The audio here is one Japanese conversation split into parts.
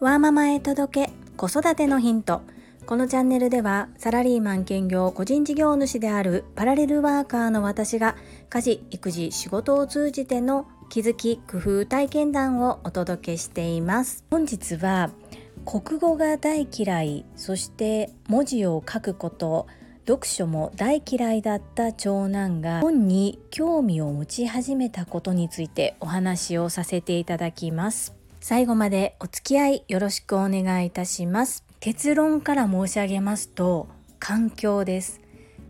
ワーママへ届け子育てのヒント。このチャンネルではサラリーマン兼業個人事業主であるパラレルワーカーの私が家事育児仕事を通じての気づき工夫体験談をお届けしています。本日は国語が大嫌いそして文字を書くこと読書も大嫌いだった長男が本に興味を持ち始めたことについてお話をさせていただきます。最後までお付き合いよろしくお願いいたします。結論から申し上げますと環境です。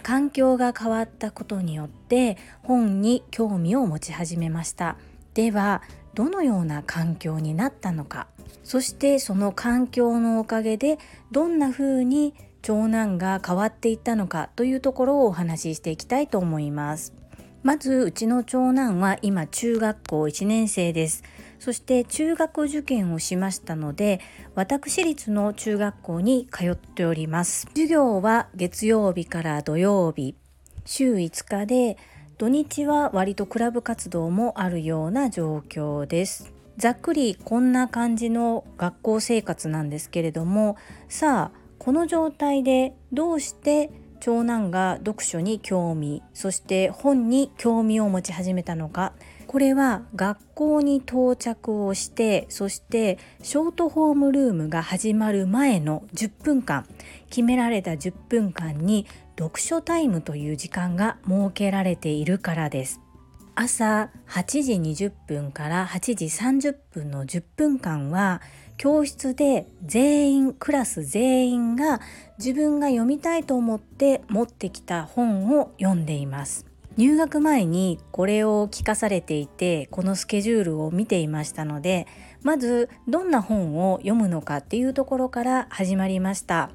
環境が変わったことによって本に興味を持ち始めました。ではどのような環境になったのか。そしてその環境のおかげでどんな風に長男が変わっていったのかというところをお話ししていきたいと思います。まずうちの長男は今中学校1年生です。そして中学受験をしましたので私立の中学校に通っております。授業は月曜日から土曜日。週5日で土日は割とクラブ活動もあるような状況です。ざっくりこんな感じの学校生活なんですけれどもさあこの状態でどうして長男が読書に興味そして本に興味を持ち始めたのか。これは学校に到着をしてそしてショートホームルームが始まる前の10分間。決められた10分間に読書タイムという時間が設けられているからです。朝8時20分から8時30分の10分間は教室で全員クラス全員が自分が読みたいと思って持ってきた本を読んでいます。入学前にこれを聞かされていてこのスケジュールを見ていましたのでまずどんな本を読むのかっていうところから始まりました。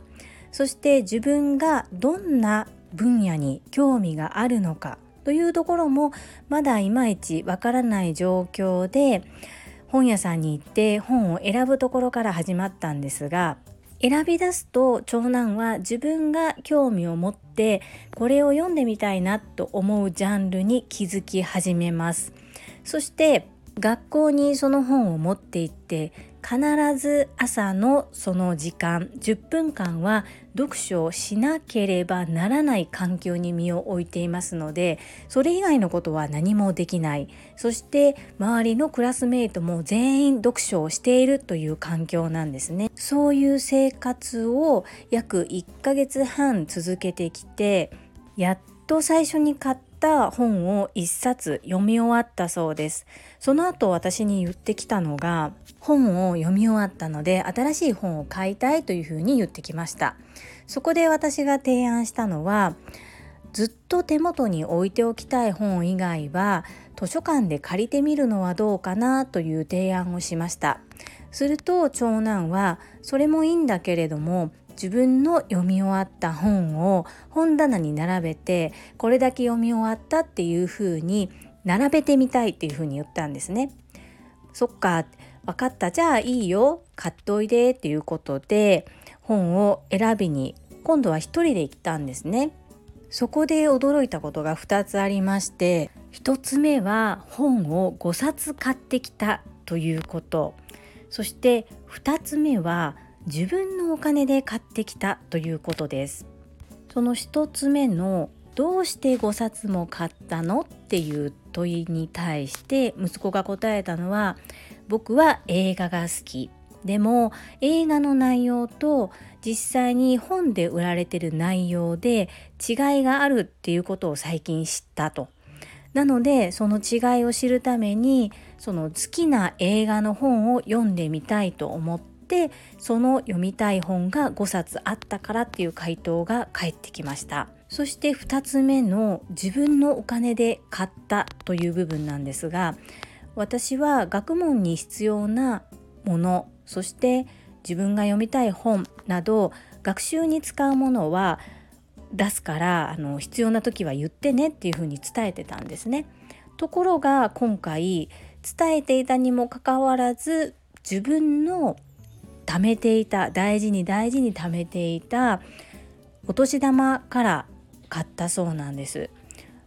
そして自分がどんな分野に興味があるのかというところもまだいまいちわからない状況で本屋さんに行って本を選ぶところから始まったんですが選び出すと長男は自分が興味を持ってこれを読んでみたいなと思うジャンルに気づき始めます。そして学校にその本を持って行って必ず朝のその時間10分間は読書をしなければならない環境に身を置いていますのでそれ以外のことは何もできない。そして周りのクラスメートも全員読書をしているという環境なんですね。そういう生活を約1ヶ月半続けてきてやっと最初に買ったた本を1冊読み終わったそうです。その後私に言ってきたのが本を読み終わったので新しい本を買いたいというふうに言ってきました。そこで私が提案したのはずっと手元に置いておきたい本以外は図書館で借りてみるのはどうかなという提案をしました。すると長男はそれもいいんだけれども自分の読み終わった本を本棚に並べてこれだけ読み終わったっていう風に並べてみたいっていう風に言ったんですね。そっか分かったじゃあいいよ買っといでっていうことで本を選びに今度は一人で行ったんですね。そこで驚いたことが2つありまして1つ目は本を5冊買ってきたということそして2つ目は自分のお金で買ってきたということです。その1つ目のどうして5冊も買ったのっていう問いに対して息子が答えたのは僕は映画が好き。でも映画の内容と実際に本で売られてる内容で違いがあるっていうことを最近知ったと。なのでその違いを知るためにその好きな映画の本を読んでみたいと思ってその読みたい本が5冊あったからっていう回答が返ってきましたそして2つ目の自分のお金で買ったという部分なんですが私は学問に必要なものそして自分が読みたい本など学習に使うものは出すからあの必要な時は言ってねっていうふうに伝えてたんですね。ところが今回伝えていたにもかかわらず自分の貯めていた大事に大事に貯めていたお年玉から買ったそうなんです。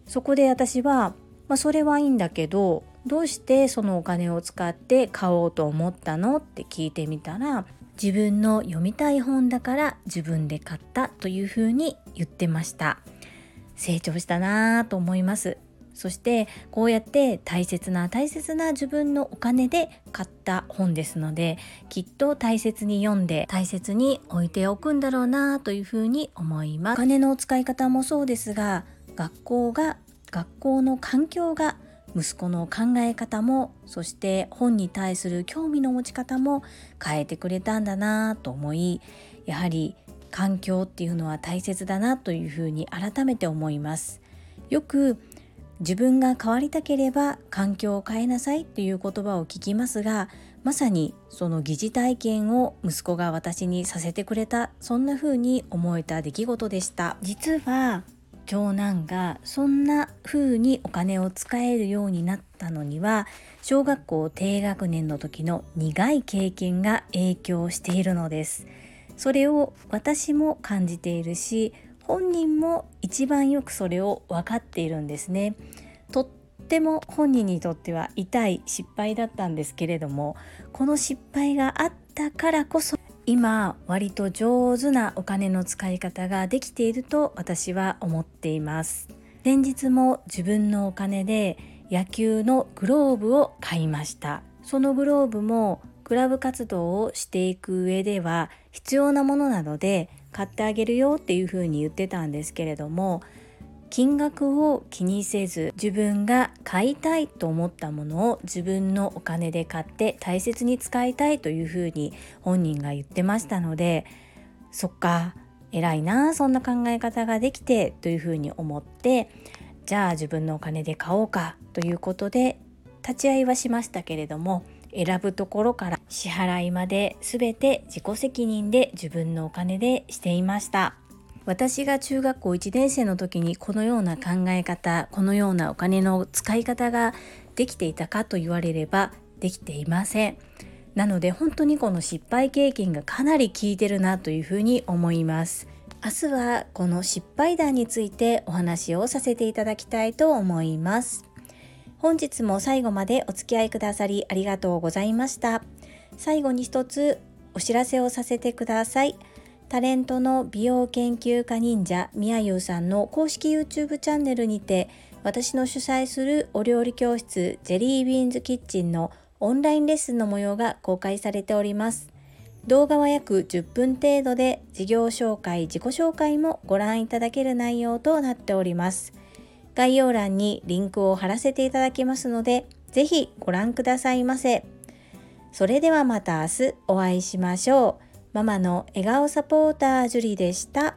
そこで私は、まあ、それはいいんだけどどうしてそのお金を使って買おうと思ったのって聞いてみたら自分の読みたい本だから自分で買ったというふうに言ってました成長したなぁと思いますそしてこうやって大切な大切な自分のお金で買った本ですのできっと大切に読んで大切に置いておくんだろうなというふうに思います。お金の使い方もそうですが学校が学校の環境が息子の考え方もそして本に対する興味の持ち方も変えてくれたんだなと思いやはり環境っていうのは大切だなというふうに改めて思いますよく自分が変わりたければ環境を変えなさいっていう言葉を聞きますがまさにその疑似体験を息子が私にさせてくれたそんな風に思えた出来事でした。実は長男がそんな風にお金を使えるようになったのには小学校低学年の時の苦い経験が影響しているのです。それを私も感じているし本人も一番よくそれを分かっているんですね。とっても本人にとっては痛い失敗だったんですけれどもこの失敗があったからこそ今割と上手なお金の使い方ができていると私は思っています。先日も自分のお金で野球のグローブを買いました。そのグローブもクラブ活動をしていく上では必要なものなので買ってあげるよっていうふうに言ってたんですけれども金額を気にせず自分が買いたいと思ったものを自分のお金で買って大切に使いたいというふうに本人が言ってましたのでそっか偉いなそんな考え方ができてというふうに思ってじゃあ自分のお金で買おうかということで立ち会いはしましたけれども選ぶところから支払いまで全て自己責任で自分のお金でしていました。私が中学校1年生の時にこのような考え方このようなお金の使い方ができていたかと言われればできていません。なので本当にこの失敗経験がかなり効いてるなというふうに思います。明日はこの失敗談についてお話をさせていただきたいと思います。本日も最後までお付き合いくださりありがとうございました最後に一つお知らせをさせてくださいタレントの美容研究家忍者みやゆうさんの公式 YouTube チャンネルにて私の主催するお料理教室ジェリービーンズキッチンのオンラインレッスンの模様が公開されております。動画は約10分程度で事業紹介、自己紹介もご覧いただける内容となっております。概要欄にリンクを貼らせていただきますので、ぜひご覧くださいませ。それではまた明日お会いしましょう。ママの笑顔サポータージュリでした。